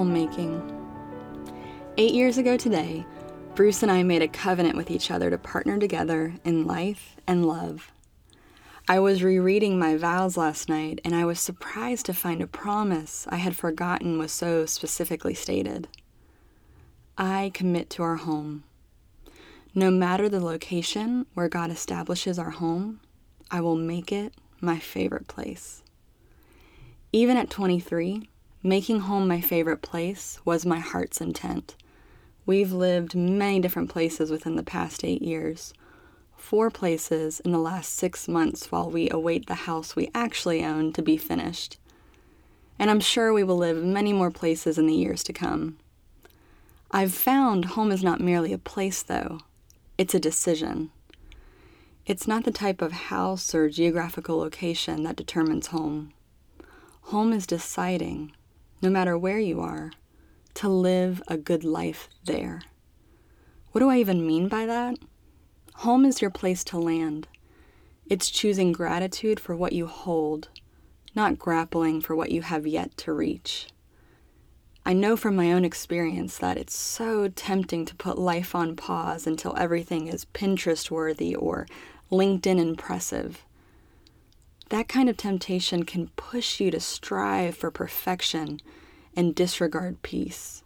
homemaking. Eight years ago today, Bruce and I made a covenant with each other to partner together in life and love. I was rereading my vows last night and I was surprised to find a promise I had forgotten was so specifically stated. I commit to our home. No matter the location where God establishes our home, I will make it my favorite place. Even at 23, making home my favorite place was my heart's intent. We've lived many different places within the past eight years four places in the last six months while we await the house we actually own to be finished. And I'm sure we will live many more places in the years to come. I've found home is not merely a place, though, it's a decision. It's not the type of house or geographical location that determines home. Home is deciding, no matter where you are, to live a good life there. What do I even mean by that? Home is your place to land. It's choosing gratitude for what you hold, not grappling for what you have yet to reach. I know from my own experience that it's so tempting to put life on pause until everything is Pinterest worthy or LinkedIn impressive. That kind of temptation can push you to strive for perfection and disregard peace.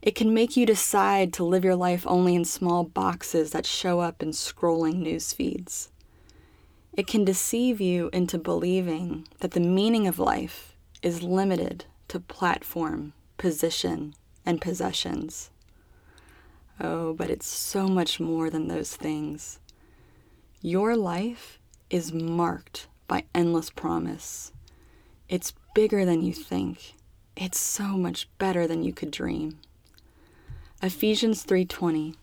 It can make you decide to live your life only in small boxes that show up in scrolling news feeds. It can deceive you into believing that the meaning of life is limited to platform, position, and possessions. Oh, but it's so much more than those things. Your life is marked by endless promise. It's bigger than you think. It's so much better than you could dream. Ephesians 3:20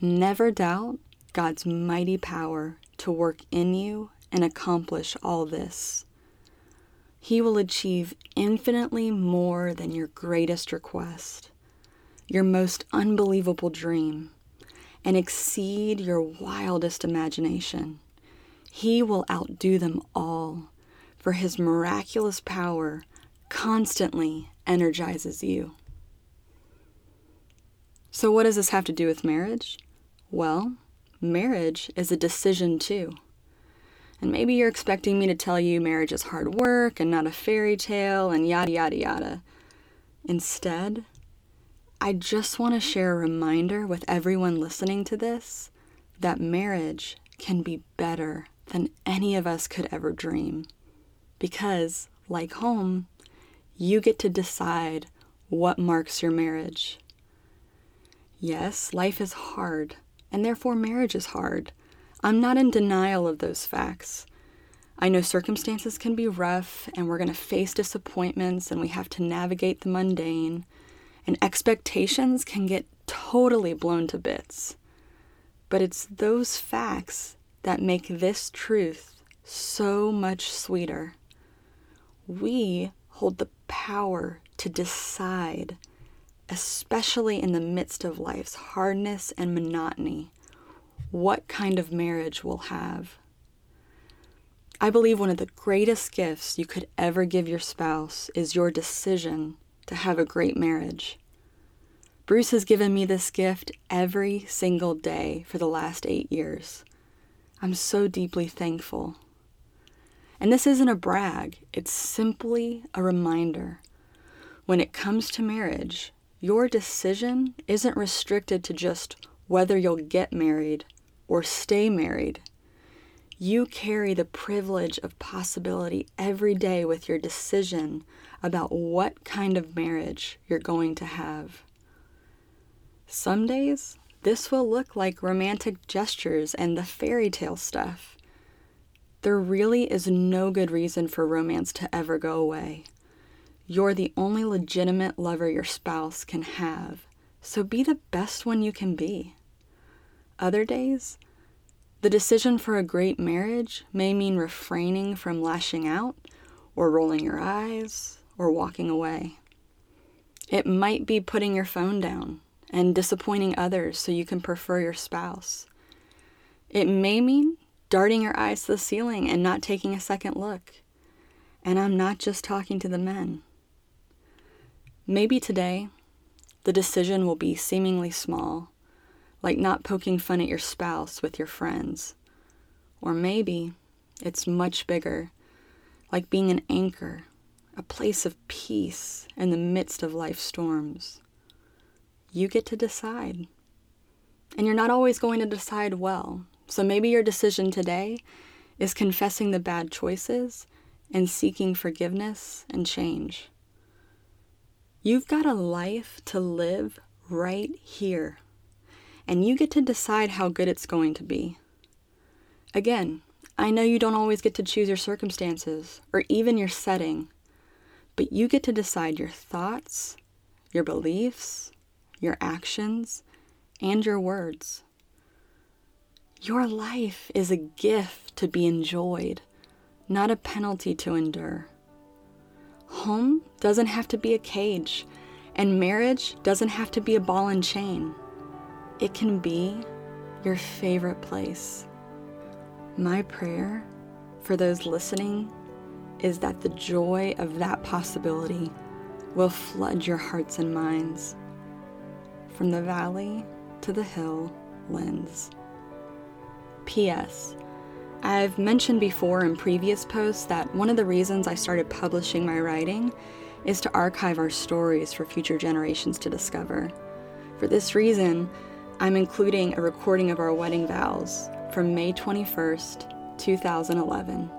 Never doubt God's mighty power to work in you and accomplish all this. He will achieve infinitely more than your greatest request, your most unbelievable dream, and exceed your wildest imagination. He will outdo them all, for his miraculous power constantly energizes you. So, what does this have to do with marriage? Well, marriage is a decision too. And maybe you're expecting me to tell you marriage is hard work and not a fairy tale and yada yada yada. Instead, I just want to share a reminder with everyone listening to this that marriage can be better than any of us could ever dream. Because, like home, you get to decide what marks your marriage. Yes, life is hard, and therefore marriage is hard. I'm not in denial of those facts. I know circumstances can be rough, and we're going to face disappointments, and we have to navigate the mundane, and expectations can get totally blown to bits. But it's those facts that make this truth so much sweeter. We hold the power to decide especially in the midst of life's hardness and monotony, what kind of marriage we'll have. I believe one of the greatest gifts you could ever give your spouse is your decision to have a great marriage. Bruce has given me this gift every single day for the last eight years. I'm so deeply thankful. And this isn't a brag, it's simply a reminder. When it comes to marriage, your decision isn't restricted to just whether you'll get married or stay married. You carry the privilege of possibility every day with your decision about what kind of marriage you're going to have. Some days, this will look like romantic gestures and the fairy tale stuff. There really is no good reason for romance to ever go away. You're the only legitimate lover your spouse can have, so be the best one you can be. Other days, the decision for a great marriage may mean refraining from lashing out, or rolling your eyes, or walking away. It might be putting your phone down and disappointing others so you can prefer your spouse. It may mean darting your eyes to the ceiling and not taking a second look. And I'm not just talking to the men. Maybe today, the decision will be seemingly small, like not poking fun at your spouse with your friends. Or maybe it's much bigger, like being an anchor, a place of peace in the midst of life's storms. You get to decide. And you're not always going to decide well. So maybe your decision today is confessing the bad choices and seeking forgiveness and change. You've got a life to live right here, and you get to decide how good it's going to be. Again, I know you don't always get to choose your circumstances or even your setting, but you get to decide your thoughts, your beliefs, your actions, and your words. Your life is a gift to be enjoyed, not a penalty to endure. Home doesn't have to be a cage, and marriage doesn't have to be a ball and chain. It can be your favorite place. My prayer for those listening is that the joy of that possibility will flood your hearts and minds. From the valley to the hill lens. P.S. I've mentioned before in previous posts that one of the reasons I started publishing my writing is to archive our stories for future generations to discover. For this reason, I'm including a recording of our wedding vows from May 21st, 2011.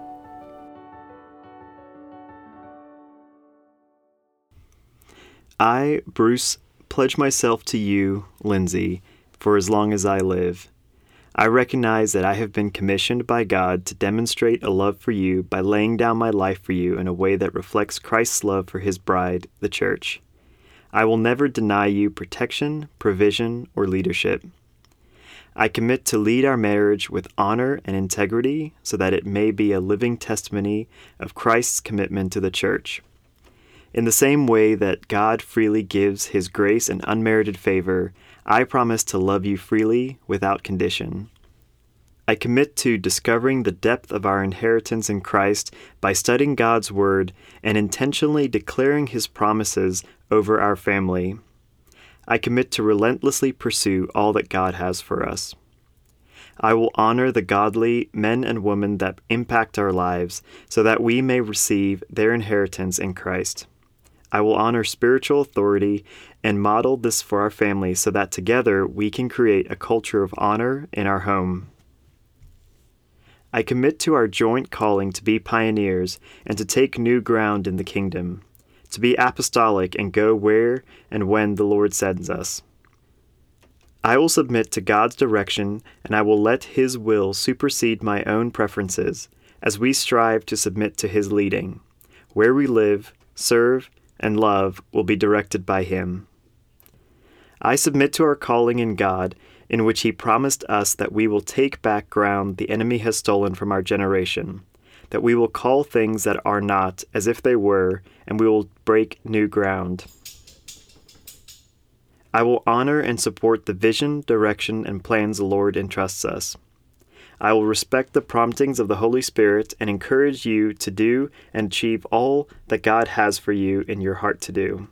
I, Bruce, pledge myself to you, Lindsay, for as long as I live. I recognize that I have been commissioned by God to demonstrate a love for you by laying down my life for you in a way that reflects Christ's love for his bride, the church. I will never deny you protection, provision, or leadership. I commit to lead our marriage with honor and integrity so that it may be a living testimony of Christ's commitment to the church. In the same way that God freely gives his grace and unmerited favor, I promise to love you freely without condition. I commit to discovering the depth of our inheritance in Christ by studying God's Word and intentionally declaring His promises over our family. I commit to relentlessly pursue all that God has for us. I will honor the godly men and women that impact our lives so that we may receive their inheritance in Christ. I will honor spiritual authority and model this for our family so that together we can create a culture of honor in our home. I commit to our joint calling to be pioneers and to take new ground in the kingdom to be apostolic and go where and when the Lord sends us. I will submit to God's direction and I will let His will supersede my own preferences as we strive to submit to His leading. Where we live, serve, and love will be directed by Him. I submit to our calling in God, in which He promised us that we will take back ground the enemy has stolen from our generation that we will call things that are not as if they were, and we will break new ground. I will honor and support the vision, direction, and plans the Lord entrusts us. I will respect the promptings of the Holy Spirit and encourage you to do and achieve all that God has for you in your heart to do.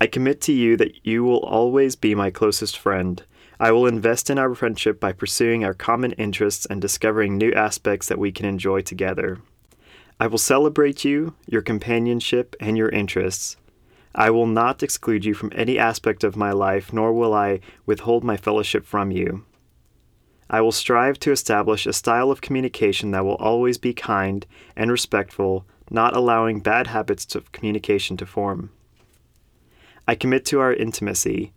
I commit to you that you will always be my closest friend I will invest in our friendship by pursuing our common interests and discovering new aspects that we can enjoy together. I will celebrate you, your companionship, and your interests. I will not exclude you from any aspect of my life, nor will I withhold my fellowship from you. I will strive to establish a style of communication that will always be kind and respectful, not allowing bad habits of communication to form. I commit to our intimacy,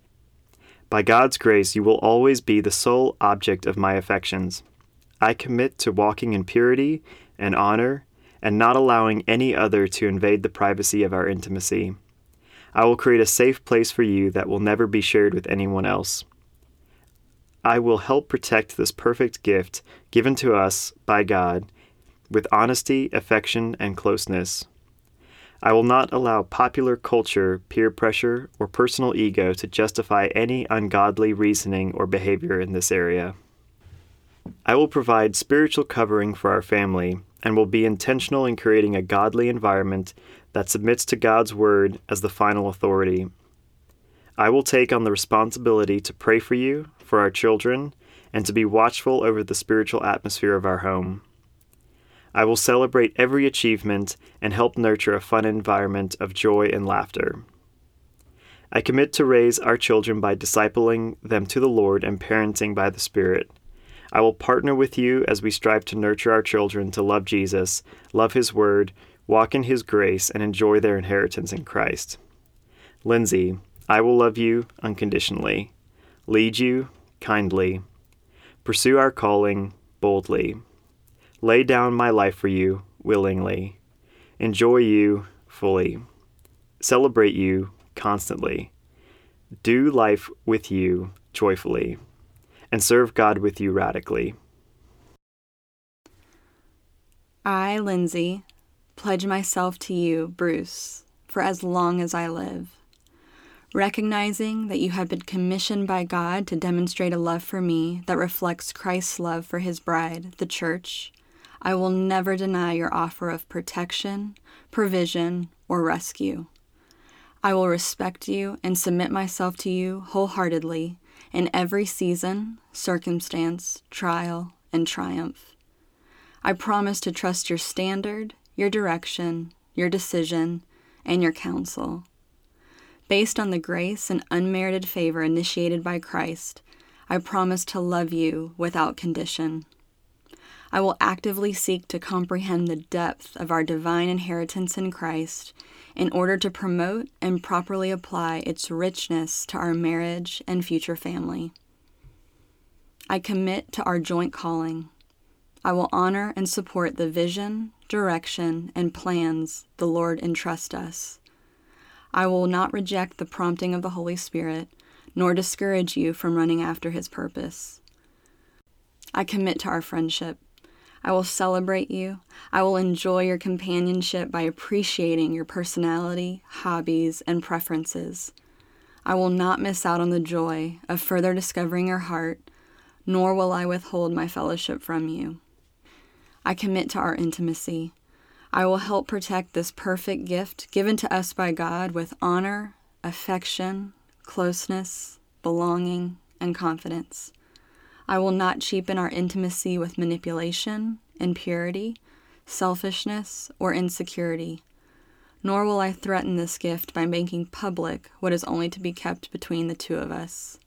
by God's grace, you will always be the sole object of my affections. I commit to walking in purity and honor and not allowing any other to invade the privacy of our intimacy. I will create a safe place for you that will never be shared with anyone else. I will help protect this perfect gift given to us by God with honesty, affection, and closeness. I will not allow popular culture, peer pressure, or personal ego to justify any ungodly reasoning or behavior in this area. I will provide spiritual covering for our family and will be intentional in creating a godly environment that submits to God's word as the final authority. I will take on the responsibility to pray for you, for our children, and to be watchful over the spiritual atmosphere of our home. I will celebrate every achievement and help nurture a fun environment of joy and laughter. I commit to raise our children by discipling them to the Lord and parenting by the Spirit. I will partner with you as we strive to nurture our children to love Jesus, love His Word, walk in His grace, and enjoy their inheritance in Christ. Lindsay, I will love you unconditionally, lead you kindly, pursue our calling boldly, lay down my life for you willingly, enjoy you fully, celebrate you constantly, do life with you joyfully, and serve God with you radically. I, Lindsay, pledge myself to you, Bruce, for as long as I live. Recognizing that you have been commissioned by God to demonstrate a love for me that reflects Christ's love for his bride, the church, I will never deny your offer of protection, provision, or rescue. I will respect you and submit myself to you wholeheartedly in every season, circumstance, trial, and triumph. I promise to trust your standard, your direction, your decision, and your counsel. Based on the grace and unmerited favor initiated by Christ, I promise to love you without condition. I will actively seek to comprehend the depth of our divine inheritance in Christ in order to promote and properly apply its richness to our marriage and future family. I commit to our joint calling. I will honor and support the vision, direction, and plans the Lord entrusts us. I will not reject the prompting of the Holy Spirit, nor discourage you from running after His purpose. I commit to our friendship. I will celebrate you. I will enjoy your companionship by appreciating your personality, hobbies, and preferences. I will not miss out on the joy of further discovering your heart, nor will I withhold my fellowship from you. I commit to our intimacy. I will help protect this perfect gift given to us by God with honor, affection, closeness, belonging, and confidence. I will not cheapen our intimacy with manipulation, impurity, selfishness, or insecurity. Nor will I threaten this gift by making public what is only to be kept between the two of us.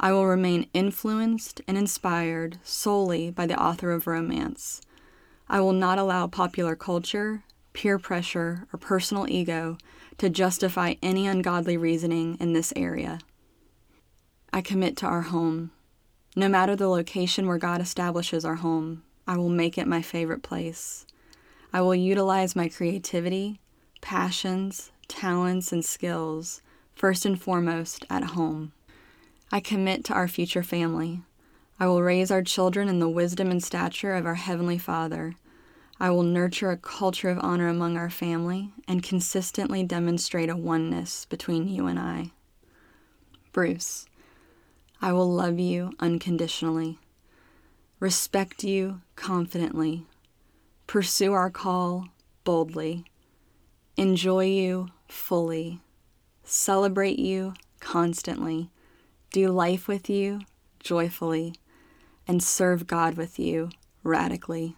I will remain influenced and inspired solely by the author of romance. I will not allow popular culture, peer pressure, or personal ego to justify any ungodly reasoning in this area. I commit to our home. No matter the location where God establishes our home, I will make it my favorite place. I will utilize my creativity, passions, talents, and skills, first and foremost, at home. I commit to our future family. I will raise our children in the wisdom and stature of our Heavenly Father. I will nurture a culture of honor among our family and consistently demonstrate a oneness between you and I. Bruce. I will love you unconditionally, respect you confidently, pursue our call boldly, enjoy you fully, celebrate you constantly, do life with you joyfully, and serve God with you radically.